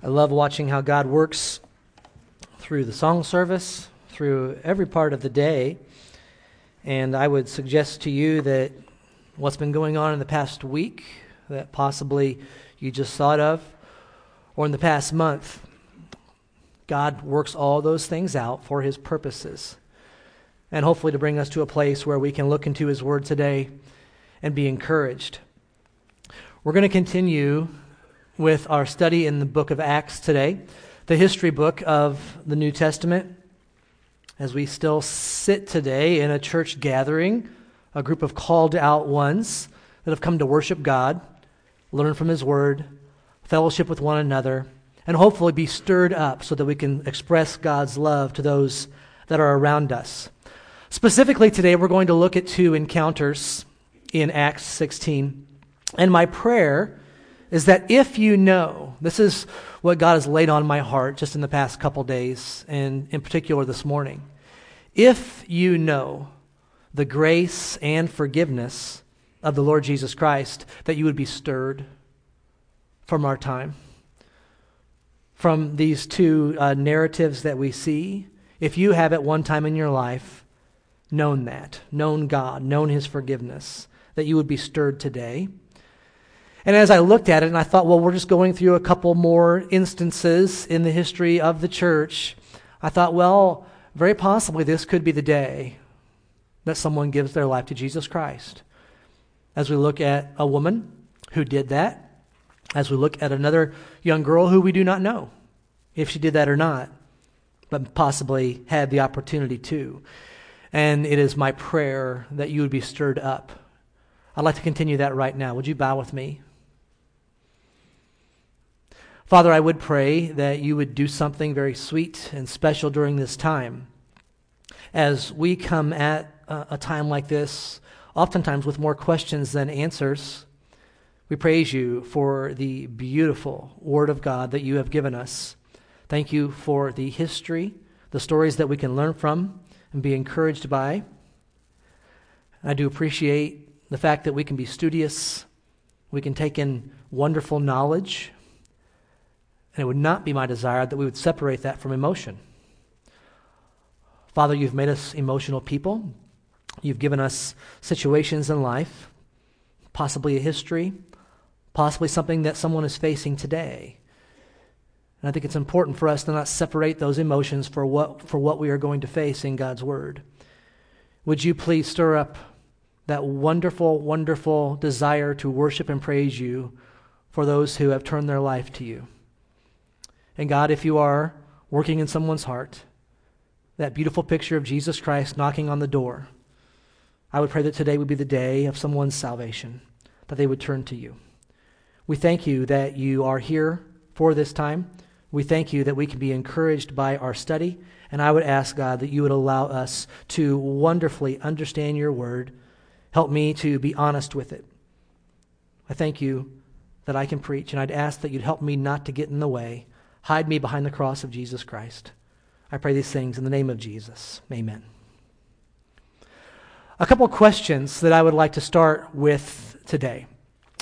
I love watching how God works through the song service, through every part of the day. And I would suggest to you that what's been going on in the past week that possibly you just thought of, or in the past month, God works all those things out for his purposes. And hopefully to bring us to a place where we can look into his word today and be encouraged. We're going to continue with our study in the book of Acts today, the history book of the New Testament. As we still sit today in a church gathering, a group of called out ones that have come to worship God, learn from His Word, fellowship with one another, and hopefully be stirred up so that we can express God's love to those that are around us. Specifically, today we're going to look at two encounters in Acts 16. And my prayer is that if you know, this is what God has laid on my heart just in the past couple days, and in particular this morning. If you know the grace and forgiveness of the Lord Jesus Christ, that you would be stirred from our time, from these two uh, narratives that we see. If you have at one time in your life known that, known God, known His forgiveness, that you would be stirred today. And as I looked at it and I thought, well, we're just going through a couple more instances in the history of the church, I thought, well, very possibly this could be the day that someone gives their life to Jesus Christ. As we look at a woman who did that, as we look at another young girl who we do not know if she did that or not, but possibly had the opportunity to. And it is my prayer that you would be stirred up. I'd like to continue that right now. Would you bow with me? Father, I would pray that you would do something very sweet and special during this time. As we come at a time like this, oftentimes with more questions than answers, we praise you for the beautiful Word of God that you have given us. Thank you for the history, the stories that we can learn from and be encouraged by. I do appreciate the fact that we can be studious, we can take in wonderful knowledge and it would not be my desire that we would separate that from emotion. Father, you've made us emotional people. You've given us situations in life, possibly a history, possibly something that someone is facing today. And I think it's important for us to not separate those emotions for what, for what we are going to face in God's Word. Would you please stir up that wonderful, wonderful desire to worship and praise you for those who have turned their life to you? And God, if you are working in someone's heart, that beautiful picture of Jesus Christ knocking on the door, I would pray that today would be the day of someone's salvation, that they would turn to you. We thank you that you are here for this time. We thank you that we can be encouraged by our study. And I would ask, God, that you would allow us to wonderfully understand your word. Help me to be honest with it. I thank you that I can preach, and I'd ask that you'd help me not to get in the way Hide me behind the cross of Jesus Christ. I pray these things in the name of Jesus. Amen. A couple of questions that I would like to start with today.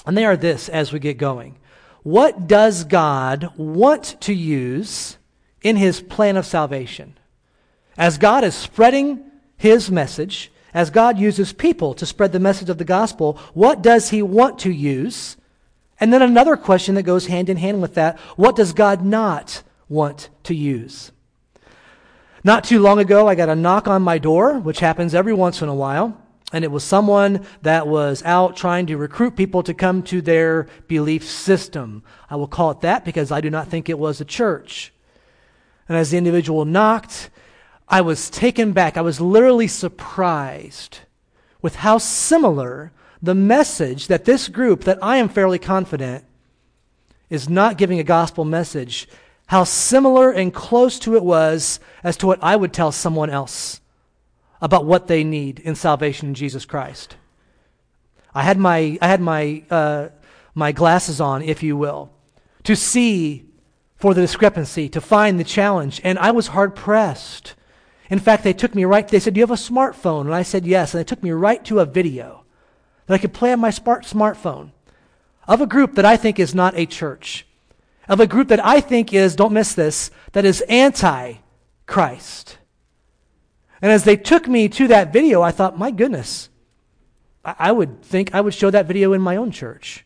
And they are this as we get going. What does God want to use in his plan of salvation? As God is spreading his message, as God uses people to spread the message of the gospel, what does he want to use and then another question that goes hand in hand with that what does God not want to use? Not too long ago, I got a knock on my door, which happens every once in a while. And it was someone that was out trying to recruit people to come to their belief system. I will call it that because I do not think it was a church. And as the individual knocked, I was taken back. I was literally surprised with how similar the message that this group, that I am fairly confident, is not giving a gospel message, how similar and close to it was as to what I would tell someone else about what they need in salvation in Jesus Christ. I had my, I had my, uh, my glasses on, if you will, to see for the discrepancy, to find the challenge, and I was hard pressed. In fact, they took me right, they said, Do you have a smartphone? And I said, Yes. And they took me right to a video that I could play on my smart smartphone of a group that I think is not a church. of a group that I think is, don't miss this, that is anti Christ. And as they took me to that video, I thought, my goodness, I would think I would show that video in my own church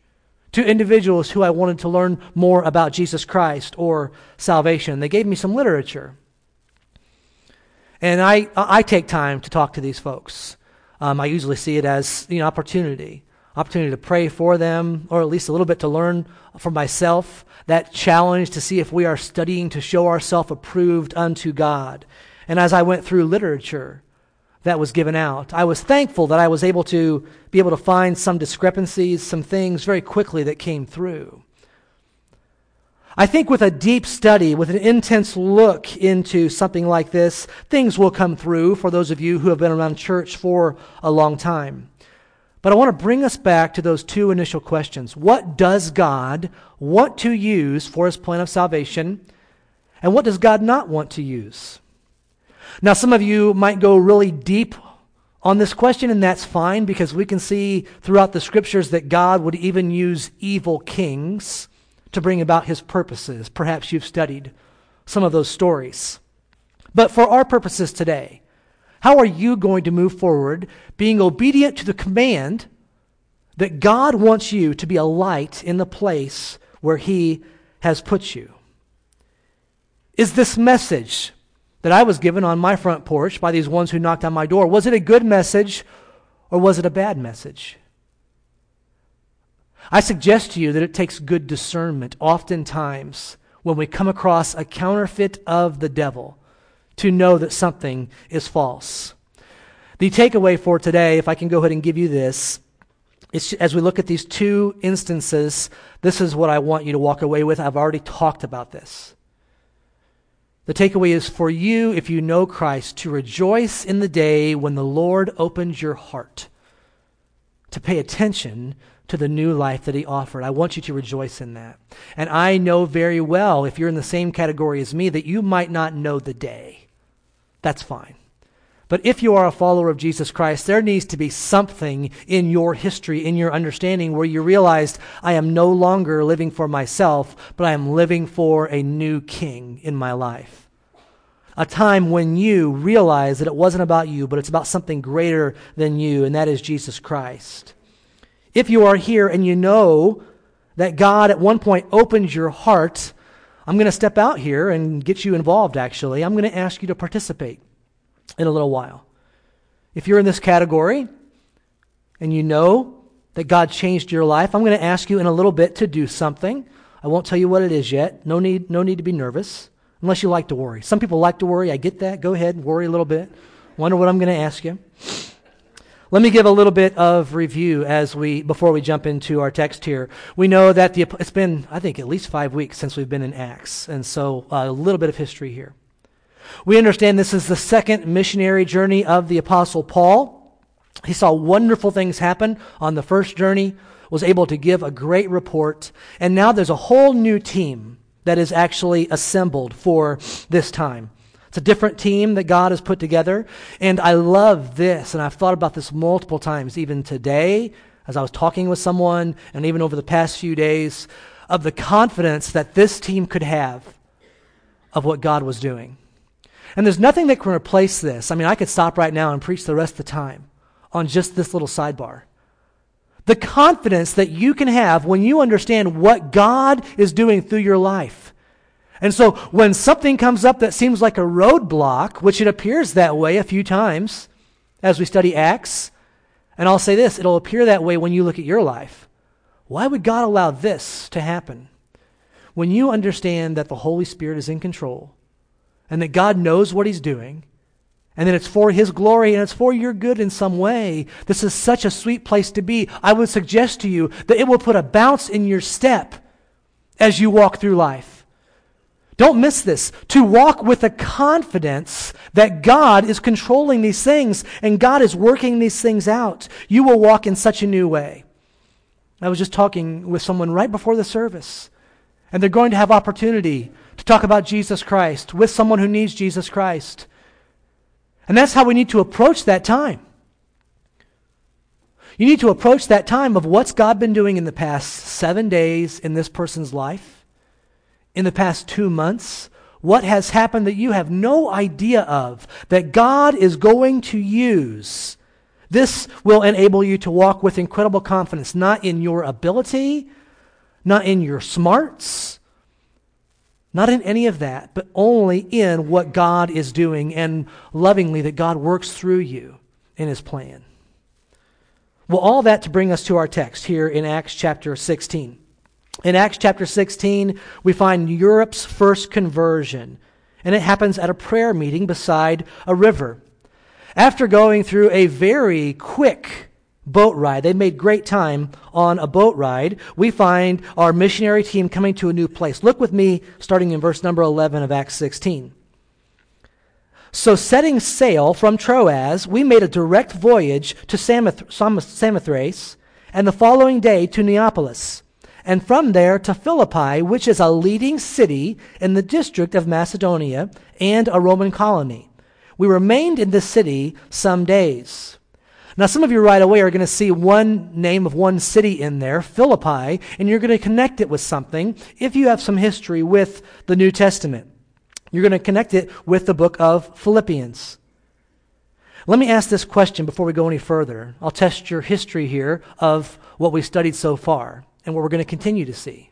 to individuals who I wanted to learn more about Jesus Christ or salvation. They gave me some literature. And I, I take time to talk to these folks. Um, I usually see it as you know, opportunity opportunity to pray for them, or at least a little bit to learn for myself. That challenge to see if we are studying to show ourselves approved unto God. And as I went through literature that was given out, I was thankful that I was able to be able to find some discrepancies, some things very quickly that came through. I think with a deep study, with an intense look into something like this, things will come through for those of you who have been around church for a long time. But I want to bring us back to those two initial questions. What does God want to use for his plan of salvation? And what does God not want to use? Now, some of you might go really deep on this question, and that's fine because we can see throughout the scriptures that God would even use evil kings to bring about his purposes. Perhaps you've studied some of those stories. But for our purposes today, how are you going to move forward being obedient to the command that God wants you to be a light in the place where He has put you? Is this message that I was given on my front porch by these ones who knocked on my door, was it a good message or was it a bad message? I suggest to you that it takes good discernment oftentimes when we come across a counterfeit of the devil to know that something is false. The takeaway for today, if I can go ahead and give you this, is as we look at these two instances, this is what I want you to walk away with. I've already talked about this. The takeaway is for you, if you know Christ, to rejoice in the day when the Lord opens your heart, to pay attention to the new life that he offered. I want you to rejoice in that. And I know very well, if you're in the same category as me, that you might not know the day. That's fine. But if you are a follower of Jesus Christ, there needs to be something in your history, in your understanding, where you realized, I am no longer living for myself, but I am living for a new king in my life. A time when you realize that it wasn't about you, but it's about something greater than you, and that is Jesus Christ. If you are here and you know that God at one point opened your heart I'm going to step out here and get you involved, actually. I'm going to ask you to participate in a little while. If you're in this category and you know that God changed your life, I'm going to ask you in a little bit to do something. I won't tell you what it is yet. No need, no need to be nervous unless you like to worry. Some people like to worry. I get that. Go ahead and worry a little bit. Wonder what I'm going to ask you. Let me give a little bit of review as we before we jump into our text here. We know that the, it's been, I think, at least five weeks since we've been in Acts, and so uh, a little bit of history here. We understand this is the second missionary journey of the Apostle Paul. He saw wonderful things happen on the first journey, was able to give a great report, and now there's a whole new team that is actually assembled for this time. It's a different team that God has put together. And I love this, and I've thought about this multiple times, even today, as I was talking with someone, and even over the past few days, of the confidence that this team could have of what God was doing. And there's nothing that can replace this. I mean, I could stop right now and preach the rest of the time on just this little sidebar. The confidence that you can have when you understand what God is doing through your life. And so when something comes up that seems like a roadblock, which it appears that way a few times as we study Acts, and I'll say this, it'll appear that way when you look at your life. Why would God allow this to happen? When you understand that the Holy Spirit is in control and that God knows what He's doing and that it's for His glory and it's for your good in some way, this is such a sweet place to be. I would suggest to you that it will put a bounce in your step as you walk through life. Don't miss this. To walk with a confidence that God is controlling these things and God is working these things out. You will walk in such a new way. I was just talking with someone right before the service, and they're going to have opportunity to talk about Jesus Christ with someone who needs Jesus Christ. And that's how we need to approach that time. You need to approach that time of what's God been doing in the past seven days in this person's life in the past two months? What has happened that you have no idea of that God is going to use? This will enable you to walk with incredible confidence, not in your ability, not in your smarts, not in any of that, but only in what God is doing and lovingly that God works through you in his plan. Well, all that to bring us to our text here in Acts chapter 16. In Acts chapter 16, we find Europe's first conversion, and it happens at a prayer meeting beside a river. After going through a very quick boat ride, they made great time on a boat ride, we find our missionary team coming to a new place. Look with me, starting in verse number 11 of Acts 16. So, setting sail from Troas, we made a direct voyage to Samoth- Samothrace, and the following day to Neapolis, and from there to Philippi, which is a leading city in the district of Macedonia and a Roman colony. We remained in this city some days. Now, some of you right away are going to see one name of one city in there, Philippi, and you're going to connect it with something if you have some history with the New Testament. You're going to connect it with the book of Philippians. Let me ask this question before we go any further. I'll test your history here of what we studied so far and what we're going to continue to see.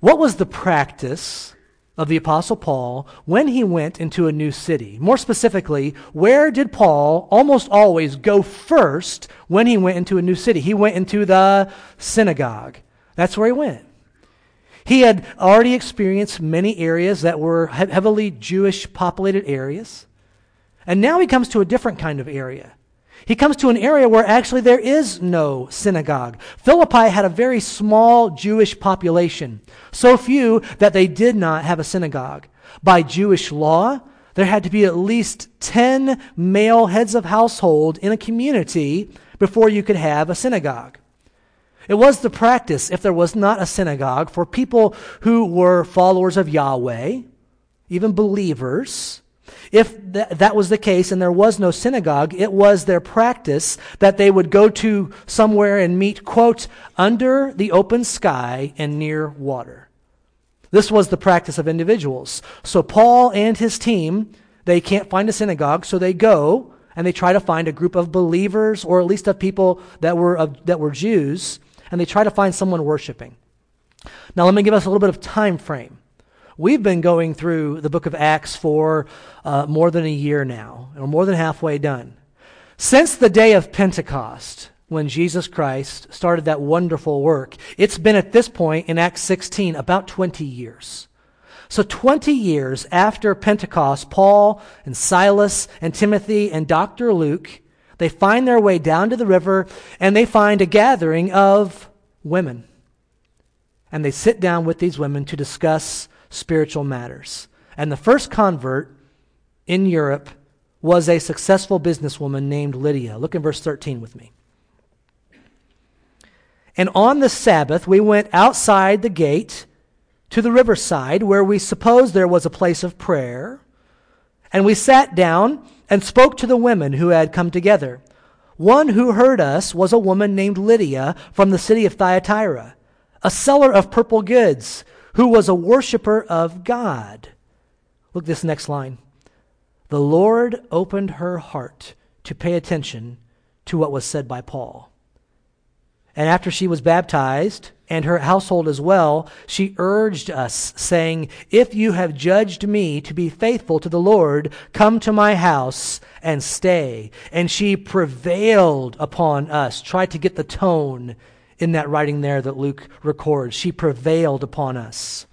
What was the practice of the Apostle Paul when he went into a new city? More specifically, where did Paul almost always go first when he went into a new city? He went into the synagogue. That's where he went. He had already experienced many areas that were heavily Jewish populated areas. And now he comes to a different kind of area. He comes to an area where actually there is no synagogue. Philippi had a very small Jewish population, so few that they did not have a synagogue. By Jewish law, there had to be at least 10 male heads of household in a community before you could have a synagogue. It was the practice, if there was not a synagogue, for people who were followers of Yahweh, even believers, if th- that was the case and there was no synagogue, it was their practice that they would go to somewhere and meet, quote, under the open sky and near water. This was the practice of individuals. So Paul and his team, they can't find a synagogue, so they go and they try to find a group of believers or at least of people that were, of, that were Jews, and they try to find someone worshiping. Now, let me give us a little bit of time frame. We've been going through the book of Acts for uh, more than a year now, we're more than halfway done. Since the day of Pentecost, when Jesus Christ started that wonderful work, it's been at this point in Acts 16 about 20 years. So 20 years after Pentecost, Paul and Silas and Timothy and Dr. Luke, they find their way down to the river and they find a gathering of women. And they sit down with these women to discuss spiritual matters. And the first convert in Europe was a successful businesswoman named Lydia. Look in verse 13 with me. And on the Sabbath, we went outside the gate to the riverside where we supposed there was a place of prayer. And we sat down and spoke to the women who had come together. One who heard us was a woman named Lydia from the city of Thyatira, a seller of purple goods who was a worshiper of God. Look this next line. The Lord opened her heart to pay attention to what was said by Paul. And after she was baptized, and her household as well, she urged us, saying, If you have judged me to be faithful to the Lord, come to my house and stay. And she prevailed upon us. Tried to get the tone in that writing there that Luke records. She prevailed upon us.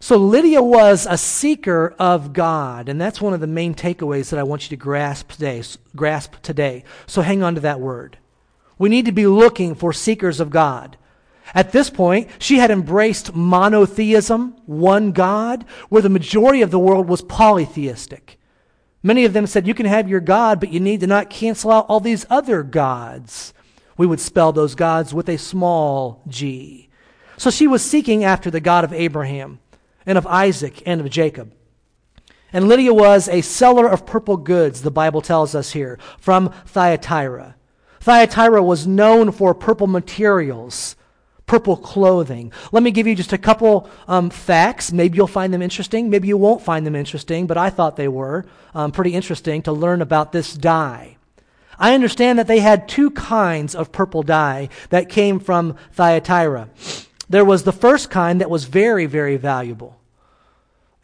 So Lydia was a seeker of God, and that's one of the main takeaways that I want you to grasp today. Grasp today. So hang on to that word. We need to be looking for seekers of God. At this point, she had embraced monotheism, one God, where the majority of the world was polytheistic. Many of them said, You can have your God, but you need to not cancel out all these other gods. We would spell those gods with a small g. So she was seeking after the God of Abraham and of Isaac and of Jacob. And Lydia was a seller of purple goods, the Bible tells us here, from Thyatira. Thyatira was known for purple materials, purple clothing. Let me give you just a couple um, facts. Maybe you'll find them interesting. Maybe you won't find them interesting, but I thought they were um, pretty interesting to learn about this dye. I understand that they had two kinds of purple dye that came from Thyatira. There was the first kind that was very, very valuable.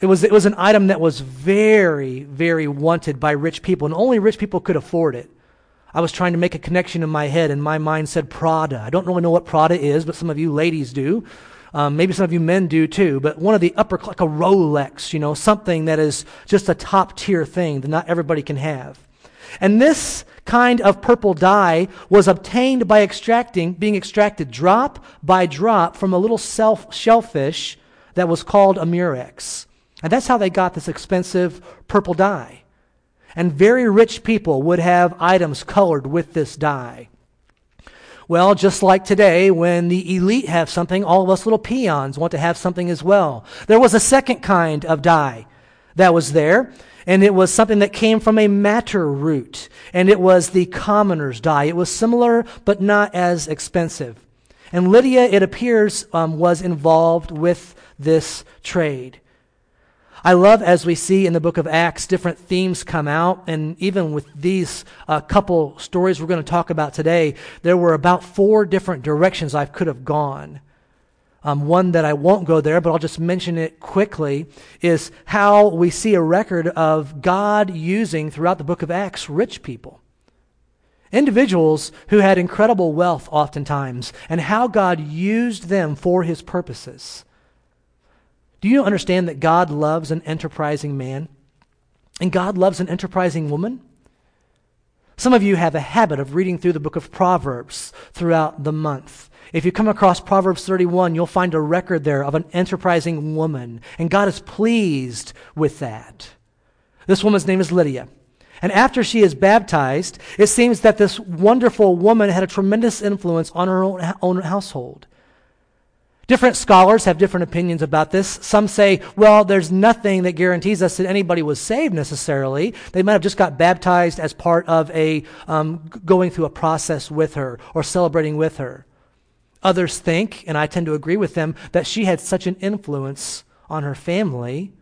It was, it was an item that was very, very wanted by rich people, and only rich people could afford it. I was trying to make a connection in my head, and my mind said Prada. I don't really know what Prada is, but some of you ladies do. Um, maybe some of you men do too, but one of the upper, like a Rolex, you know, something that is just a top tier thing that not everybody can have. And this kind of purple dye was obtained by extracting, being extracted drop by drop from a little self, shellfish that was called a murex. And that's how they got this expensive purple dye. And very rich people would have items colored with this dye. Well, just like today, when the elite have something, all of us little peons want to have something as well. There was a second kind of dye that was there, and it was something that came from a madder root, and it was the commoner's dye. It was similar, but not as expensive. And Lydia, it appears, um, was involved with this trade. I love as we see in the book of Acts different themes come out, and even with these uh, couple stories we're going to talk about today, there were about four different directions I could have gone. Um, one that I won't go there, but I'll just mention it quickly, is how we see a record of God using throughout the book of Acts rich people. Individuals who had incredible wealth oftentimes, and how God used them for his purposes. Do you understand that God loves an enterprising man? And God loves an enterprising woman? Some of you have a habit of reading through the book of Proverbs throughout the month. If you come across Proverbs 31, you'll find a record there of an enterprising woman, and God is pleased with that. This woman's name is Lydia. And after she is baptized, it seems that this wonderful woman had a tremendous influence on her own, own household. Different scholars have different opinions about this. Some say, well, there's nothing that guarantees us that anybody was saved necessarily. They might have just got baptized as part of a um, going through a process with her or celebrating with her. Others think, and I tend to agree with them, that she had such an influence on her family.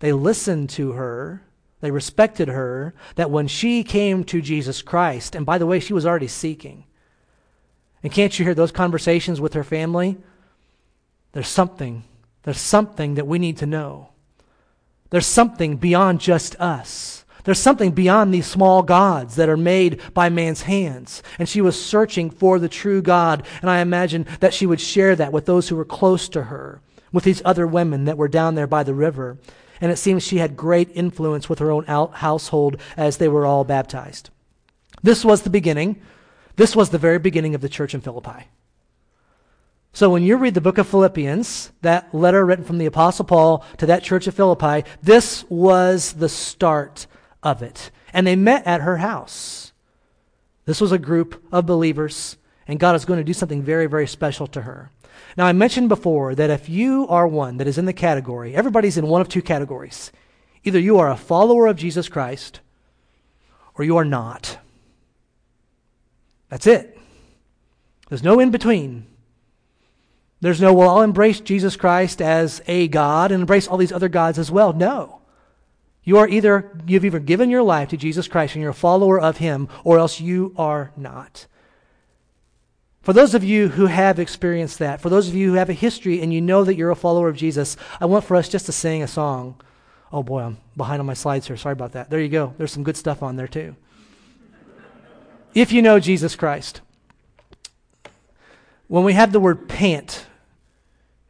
They listened to her, they respected her, that when she came to Jesus Christ, and by the way, she was already seeking. And can't you hear those conversations with her family? There's something, there's something that we need to know. There's something beyond just us. There's something beyond these small gods that are made by man's hands. And she was searching for the true God. And I imagine that she would share that with those who were close to her, with these other women that were down there by the river. And it seems she had great influence with her own household as they were all baptized. This was the beginning. This was the very beginning of the church in Philippi. So when you read the book of Philippians, that letter written from the Apostle Paul to that church of Philippi, this was the start of it. And they met at her house. This was a group of believers, and God is going to do something very, very special to her. Now, I mentioned before that if you are one that is in the category, everybody's in one of two categories. Either you are a follower of Jesus Christ, or you are not. That's it. There's no in between. There's no, well, I'll embrace Jesus Christ as a God and embrace all these other gods as well. No. You are either, you've either given your life to Jesus Christ and you're a follower of Him, or else you are not. For those of you who have experienced that, for those of you who have a history and you know that you're a follower of Jesus, I want for us just to sing a song. Oh boy, I'm behind on my slides here. Sorry about that. There you go. There's some good stuff on there too. if you know Jesus Christ, when we have the word pant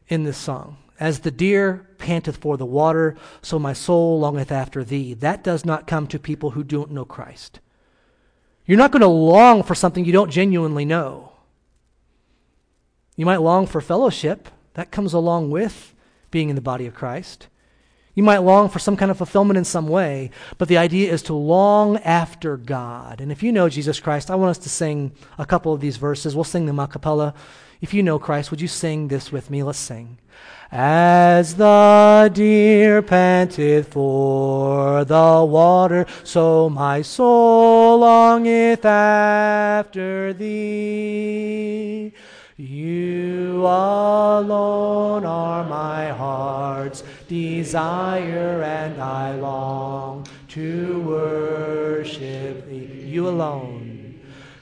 in this song, as the deer panteth for the water, so my soul longeth after thee, that does not come to people who don't know Christ. You're not going to long for something you don't genuinely know. You might long for fellowship. That comes along with being in the body of Christ. You might long for some kind of fulfillment in some way, but the idea is to long after God. And if you know Jesus Christ, I want us to sing a couple of these verses. We'll sing them a cappella. If you know Christ, would you sing this with me? Let's sing. As the deer panteth for the water, so my soul longeth after thee. You alone are my heart's desire, and I long to worship thee. You alone.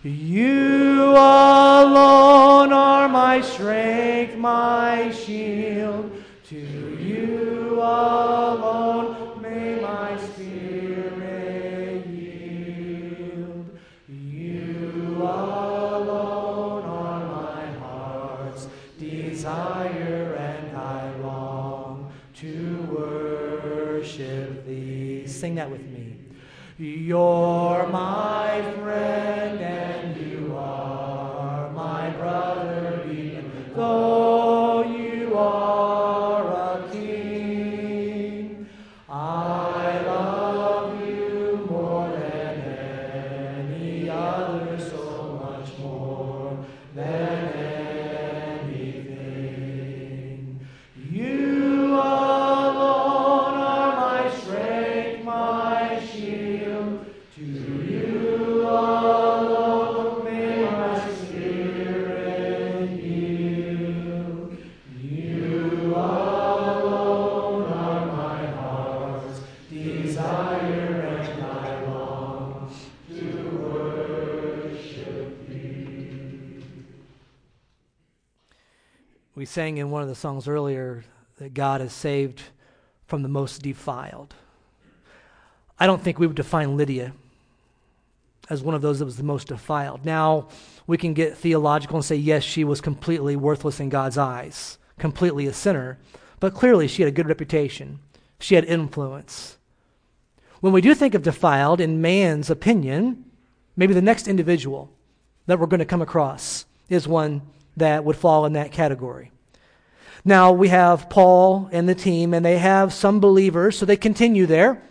You alone are my strength, my shield. To you alone may my spirit yield. You alone are my heart's desire, and I long to worship thee. Sing that with me. You're We sang in one of the songs earlier that God has saved from the most defiled. I don't think we would define Lydia as one of those that was the most defiled. Now, we can get theological and say, yes, she was completely worthless in God's eyes, completely a sinner, but clearly she had a good reputation. She had influence. When we do think of defiled, in man's opinion, maybe the next individual that we're going to come across is one that would fall in that category. Now, we have Paul and the team, and they have some believers, so they continue there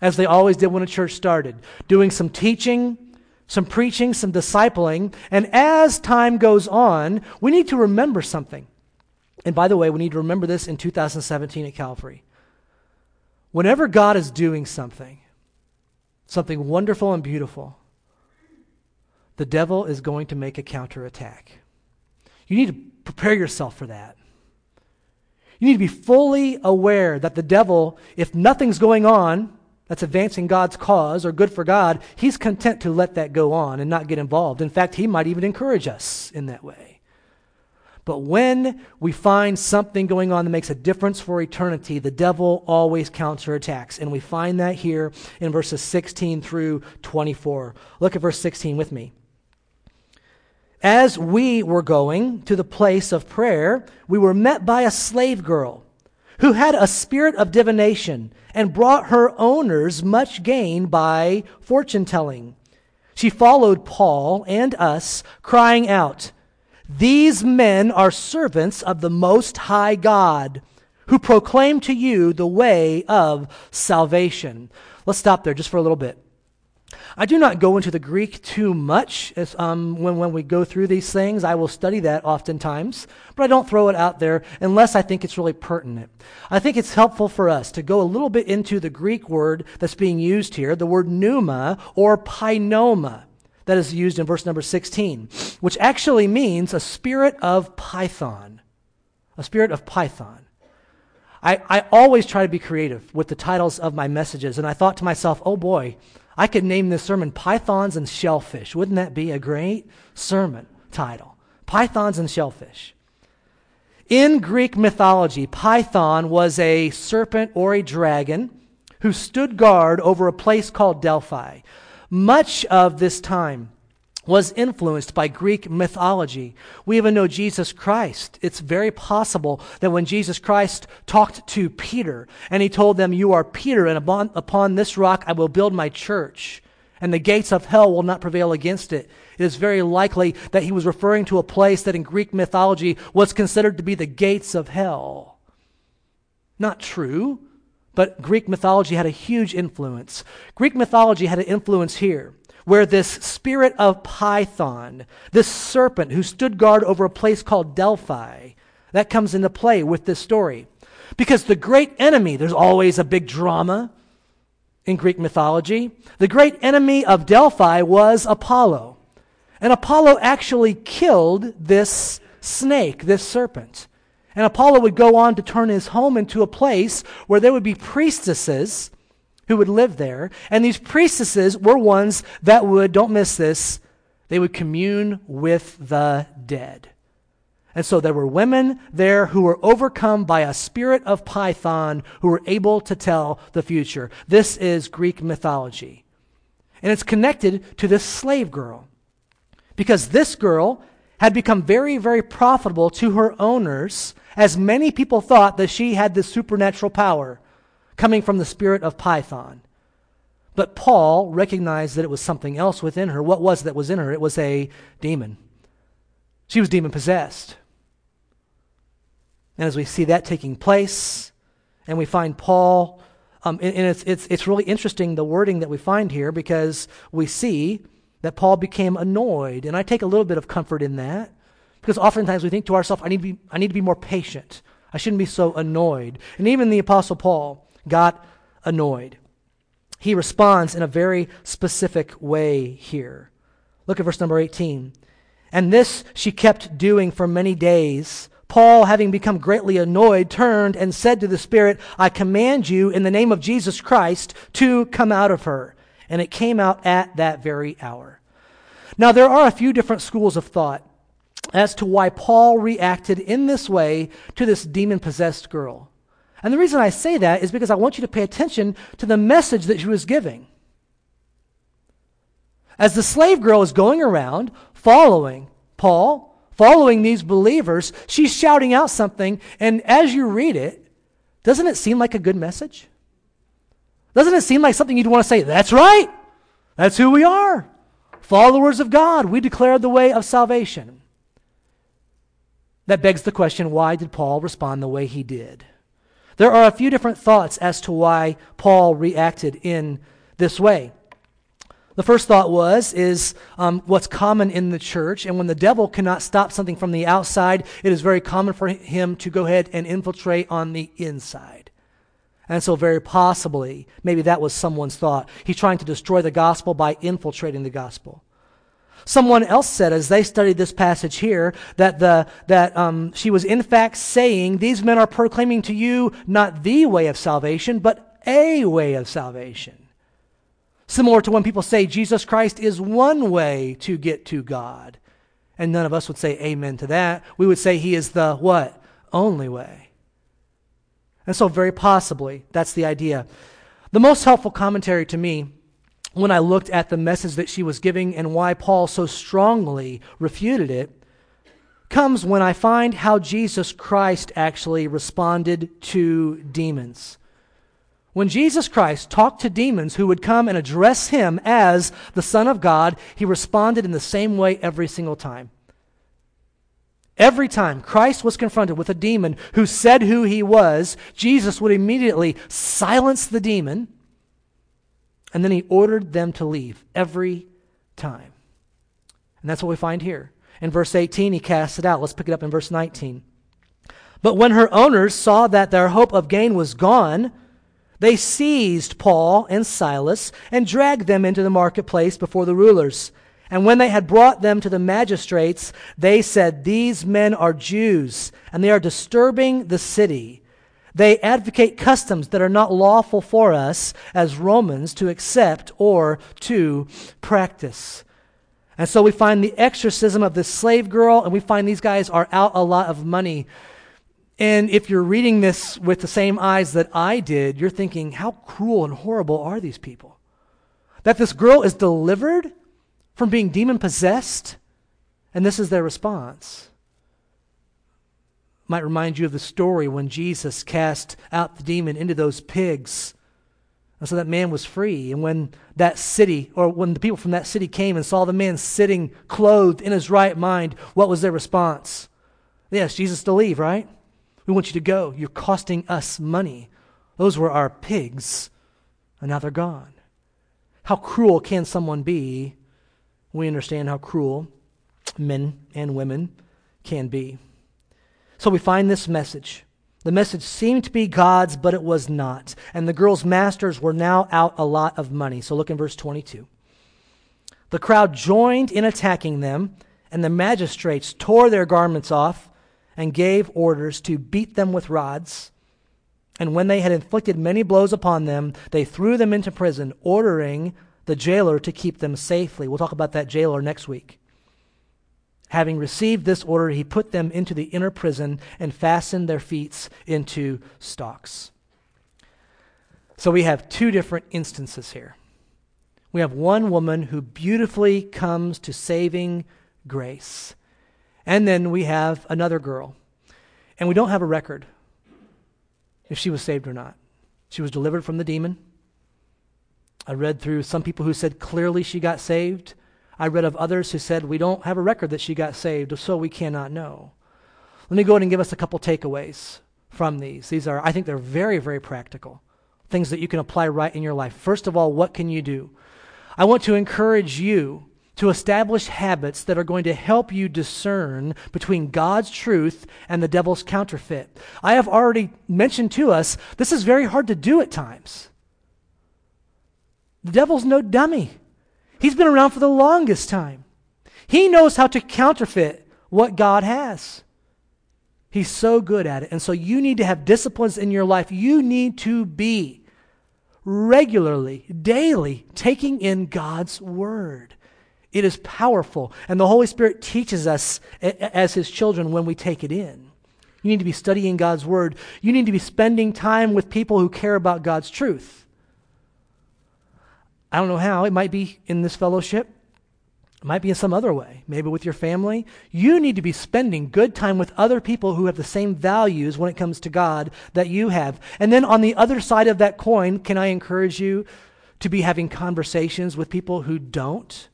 as they always did when a church started, doing some teaching, some preaching, some discipling. And as time goes on, we need to remember something. And by the way, we need to remember this in 2017 at Calvary. Whenever God is doing something, something wonderful and beautiful, the devil is going to make a counterattack. You need to prepare yourself for that. You need to be fully aware that the devil, if nothing's going on that's advancing God's cause or good for God, he's content to let that go on and not get involved. In fact, he might even encourage us in that way. But when we find something going on that makes a difference for eternity, the devil always counterattacks. And we find that here in verses 16 through 24. Look at verse 16 with me. As we were going to the place of prayer, we were met by a slave girl who had a spirit of divination and brought her owners much gain by fortune telling. She followed Paul and us, crying out, These men are servants of the Most High God, who proclaim to you the way of salvation. Let's stop there just for a little bit. I do not go into the Greek too much as, um, when, when we go through these things. I will study that oftentimes, but I don't throw it out there unless I think it's really pertinent. I think it's helpful for us to go a little bit into the Greek word that's being used here, the word pneuma or painoma that is used in verse number 16, which actually means a spirit of python. A spirit of python. I, I always try to be creative with the titles of my messages, and I thought to myself, oh boy, I could name this sermon Pythons and Shellfish. Wouldn't that be a great sermon title? Pythons and Shellfish. In Greek mythology, Python was a serpent or a dragon who stood guard over a place called Delphi. Much of this time was influenced by Greek mythology. We even know Jesus Christ. It's very possible that when Jesus Christ talked to Peter and he told them, You are Peter, and upon, upon this rock I will build my church, and the gates of hell will not prevail against it. It is very likely that he was referring to a place that in Greek mythology was considered to be the gates of hell. Not true, but Greek mythology had a huge influence. Greek mythology had an influence here where this spirit of Python, this serpent who stood guard over a place called Delphi, that comes into play with this story. Because the great enemy, there's always a big drama in Greek mythology. The great enemy of Delphi was Apollo. And Apollo actually killed this snake, this serpent. And Apollo would go on to turn his home into a place where there would be priestesses who would live there. And these priestesses were ones that would, don't miss this, they would commune with the dead. And so there were women there who were overcome by a spirit of Python who were able to tell the future. This is Greek mythology. And it's connected to this slave girl. Because this girl had become very, very profitable to her owners, as many people thought that she had this supernatural power coming from the spirit of Python. But Paul recognized that it was something else within her. What was that was in her? It was a demon. She was demon possessed. And as we see that taking place, and we find Paul, um, and, it's, it's, it's really interesting the wording that we find here because we see that Paul became annoyed. And I take a little bit of comfort in that because oftentimes we think to ourselves, I need, to be, I need to be more patient. I shouldn't be so annoyed. And even the Apostle Paul got annoyed. He responds in a very specific way here. Look at verse number 18. And this she kept doing for many days. Paul, having become greatly annoyed, turned and said to the Spirit, I command you in the name of Jesus Christ to come out of her. And it came out at that very hour. Now, there are a few different schools of thought as to why Paul reacted in this way to this demon possessed girl. And the reason I say that is because I want you to pay attention to the message that she was giving. As the slave girl is going around following Paul, following these believers, she's shouting out something, and as you read it, doesn't it seem like a good message? Doesn't it seem like something you'd want to say, that's right, that's who we are? Followers of God, we declare the way of salvation. That begs the question why did Paul respond the way he did? There are a few different thoughts as to why Paul reacted in this way. The first thought was, is um, what's common in the church. And when the devil cannot stop something from the outside, it is very common for him to go ahead and infiltrate on the inside. And so, very possibly, maybe that was someone's thought. He's trying to destroy the gospel by infiltrating the gospel. Someone else said, as they studied this passage here, that, the, that um, she was in fact saying, These men are proclaiming to you not the way of salvation, but a way of salvation. Similar to when people say Jesus Christ is one way to get to God. And none of us would say amen to that. We would say he is the what? Only way. And so, very possibly, that's the idea. The most helpful commentary to me when I looked at the message that she was giving and why Paul so strongly refuted it, comes when I find how Jesus Christ actually responded to demons. When Jesus Christ talked to demons who would come and address him as the Son of God, he responded in the same way every single time. Every time Christ was confronted with a demon who said who he was, Jesus would immediately silence the demon and then he ordered them to leave every time. And that's what we find here. In verse 18, he casts it out. Let's pick it up in verse 19. But when her owners saw that their hope of gain was gone, they seized Paul and Silas and dragged them into the marketplace before the rulers. And when they had brought them to the magistrates, they said, These men are Jews, and they are disturbing the city they advocate customs that are not lawful for us as Romans to accept or to practice. And so we find the exorcism of this slave girl, and we find these guys are out a lot of money. And if you're reading this with the same eyes that I did, you're thinking, how cruel and horrible are these people? That this girl is delivered from being demon possessed, and this is their response might remind you of the story when Jesus cast out the demon into those pigs. And so that man was free. And when that city, or when the people from that city came and saw the man sitting clothed in his right mind, what was their response? Yes, Jesus to leave, right? We want you to go. You're costing us money. Those were our pigs, and now they're gone. How cruel can someone be? We understand how cruel men and women can be. So we find this message. The message seemed to be God's, but it was not. And the girl's masters were now out a lot of money. So look in verse 22. The crowd joined in attacking them, And the magistrates tore their garments off and gave orders to beat them with rods. And when they had inflicted many blows upon them, they threw them into prison, ordering the jailer to keep them safely. We'll talk about that jailer next week. Having received this order, he put them into the inner prison and fastened their feet into stocks. So we have two different instances here. We have one woman who beautifully comes to saving grace. And then we have another girl. And we don't have a record if she was saved or not. She was delivered from the demon. I read through some people who said clearly she got saved. I read of others who said we don't have a record that she got saved, so we cannot know. Let me go ahead and give us a couple takeaways from these. These are, I think, they're very, very practical things that you can apply right in your life. First of all, what can you do? I want to encourage you to establish habits that are going to help you discern between God's truth and the devil's counterfeit. I have already mentioned to us this is very hard to do at times. The devil's no dummy. He's been around for the longest time. He knows how to counterfeit what God has. He's so good at it. And so you need to have disciplines in your life. You need to be regularly, daily taking in God's word. It is powerful. And the Holy Spirit teaches us as His children when we take it in. You need to be studying God's word. You need to be spending time with people who care about God's truth. I don't know how. It might be in this fellowship. It might be in some other way, maybe with your family. You need to be spending good time with other people who have the same values when it comes to God that you have. And then on the other side of that coin, can I encourage you to be having conversations with people who don't?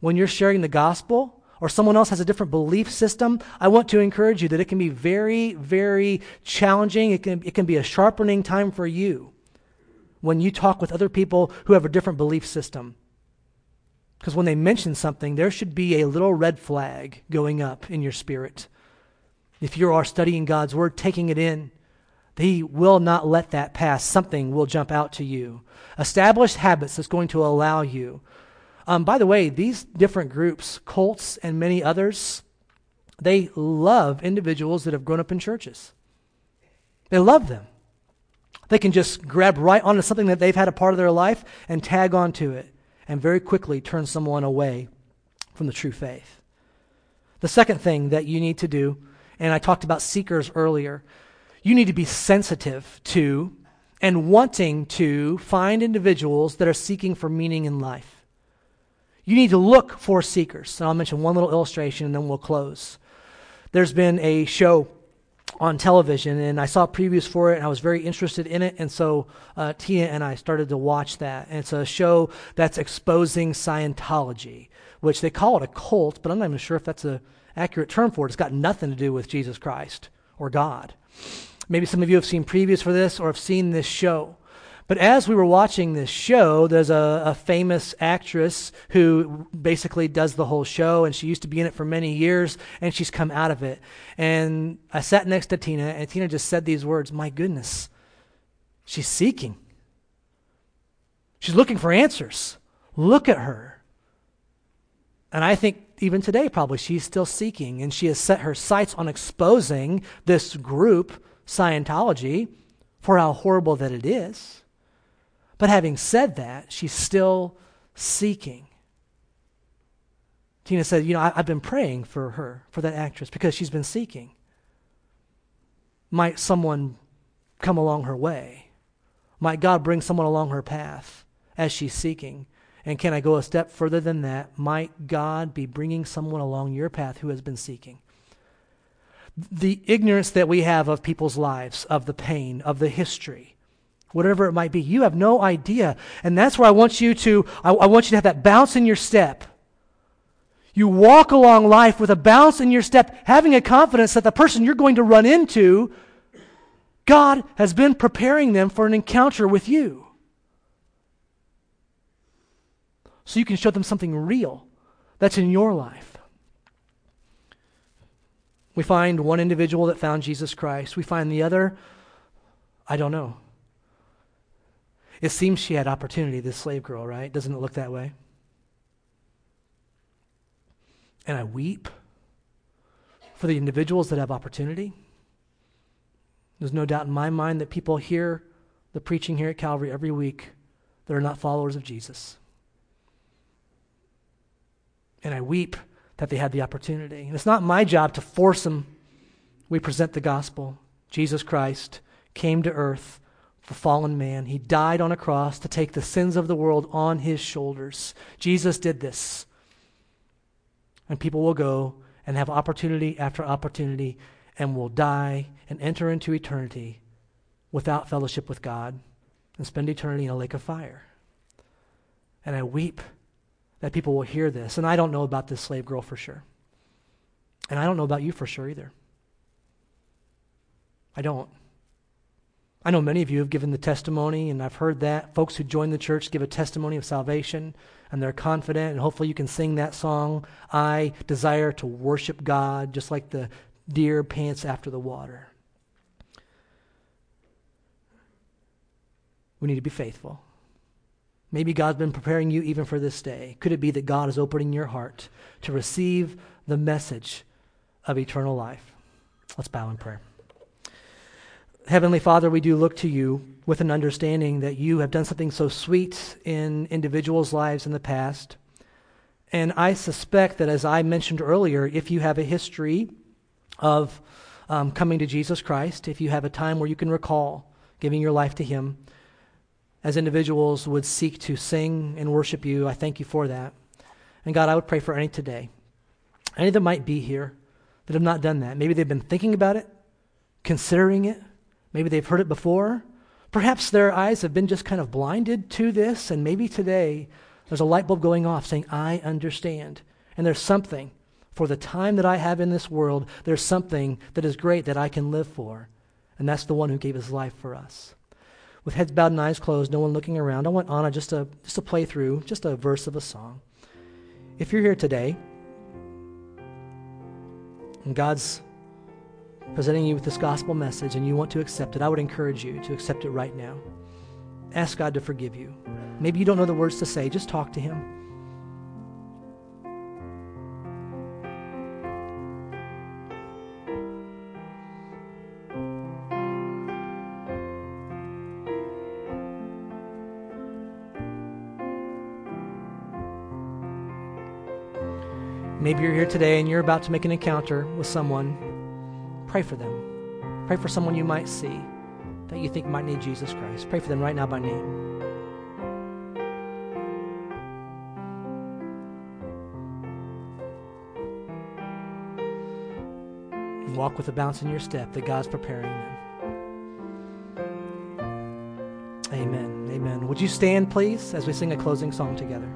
When you're sharing the gospel or someone else has a different belief system, I want to encourage you that it can be very, very challenging. It can, it can be a sharpening time for you when you talk with other people who have a different belief system. Because when they mention something, there should be a little red flag going up in your spirit. If you are studying God's word, taking it in, He will not let that pass. Something will jump out to you. Establish habits that's going to allow you. Um, by the way, these different groups, cults and many others, they love individuals that have grown up in churches. They love them. They can just grab right onto something that they've had a part of their life and tag onto it and very quickly turn someone away from the true faith. The second thing that you need to do, and I talked about seekers earlier, you need to be sensitive to and wanting to find individuals that are seeking for meaning in life. You need to look for seekers. And I'll mention one little illustration and then we'll close. There's been a show on television, and I saw previews for it, and I was very interested in it. And so uh, Tina and I started to watch that. And it's a show that's exposing Scientology, which they call it a cult, but I'm not even sure if that's an accurate term for it. It's got nothing to do with Jesus Christ or God. Maybe some of you have seen previews for this or have seen this show. But as we were watching this show, there's a, a, famous actress who basically does the whole show, and she used to be in it for many years, and she's come out of it. And I sat next to Tina, and Tina just said these words My goodness, she's seeking. She's looking for answers. Look at her. And I think even today, probably, she's still seeking, and she has set her sights on exposing this group, Scientology, for how horrible that it is. But having said that, she's still seeking. Tina said, You know, I, have been praying for her, for that actress, because she's been seeking. Might someone come along her way? Might God bring someone along her path as she's seeking? And can I go a step further than that? Might God be bringing someone along your path who has been seeking? The ignorance that we have of people's lives, of the pain, of the history, whatever it might be. You have no idea. And that's where I want you to, I, I, want you to have that bounce in your step. You walk along life with a bounce in your step, having a confidence that the person you're going to run into, God has been preparing them for an encounter with you. So you can show them something real that's in your life. We find one individual that found Jesus Christ. We find the other, I don't know. It seems she had opportunity, this slave girl, right? Doesn't it look that way? And I weep for the individuals that have opportunity. There's no doubt in my mind that people hear the preaching here at Calvary every week that are not followers of Jesus. And I weep that they had the opportunity. And it's not my job to force them. We present the gospel. Jesus Christ came to earth for fallen man. He died on a cross to take the sins of the world on his shoulders. Jesus did this. And people will go and have opportunity after opportunity and will die and enter into eternity without fellowship with God and spend eternity in a lake of fire. And I weep that people will hear this. And I don't know about this slave girl for sure. And I don't know about you for sure either. I don't. I know many of you have given the testimony, and I've heard that. Folks who join the church give a testimony of salvation, and they're confident, and hopefully you can sing that song I desire to worship God, just like the deer pants after the water. We need to be faithful. Maybe God's been preparing you even for this day. Could it be that God is opening your heart to receive the message of eternal life? Let's bow in prayer. Heavenly Father, we do look to you with an understanding that you have done something so sweet in individuals' lives in the past. And I suspect that, as I mentioned earlier, if you have a history of um, coming to Jesus Christ, if you have a time where you can recall giving your life to Him, as individuals would seek to sing and worship you, I thank you for that. And God, I would pray for any today, any that might be here that have not done that. Maybe they've been thinking about it, considering it, Maybe they've heard it before. Perhaps their eyes have been just kind of blinded to this, and maybe today there's a light bulb going off saying, I understand. And there's something for the time that I have in this world, there's something that is great that I can live for. And that's the one who gave his life for us. With heads bowed and eyes closed, no one looking around, I want Anna just to, just to play through just a verse of a song. If you're here today, and God's presenting you with this gospel message and you want to accept it, I would encourage you to accept it right now. Ask God to forgive you. Maybe you don't know the words to say, just talk to Him. Maybe you're here today and you're about to make an encounter with someone Pray for them. Pray for someone you might see that you think might need Jesus Christ. Pray for them right now by name. walk with a bounce in your step that God's preparing them. Amen. Amen. Would you stand, please, as we sing a closing song together?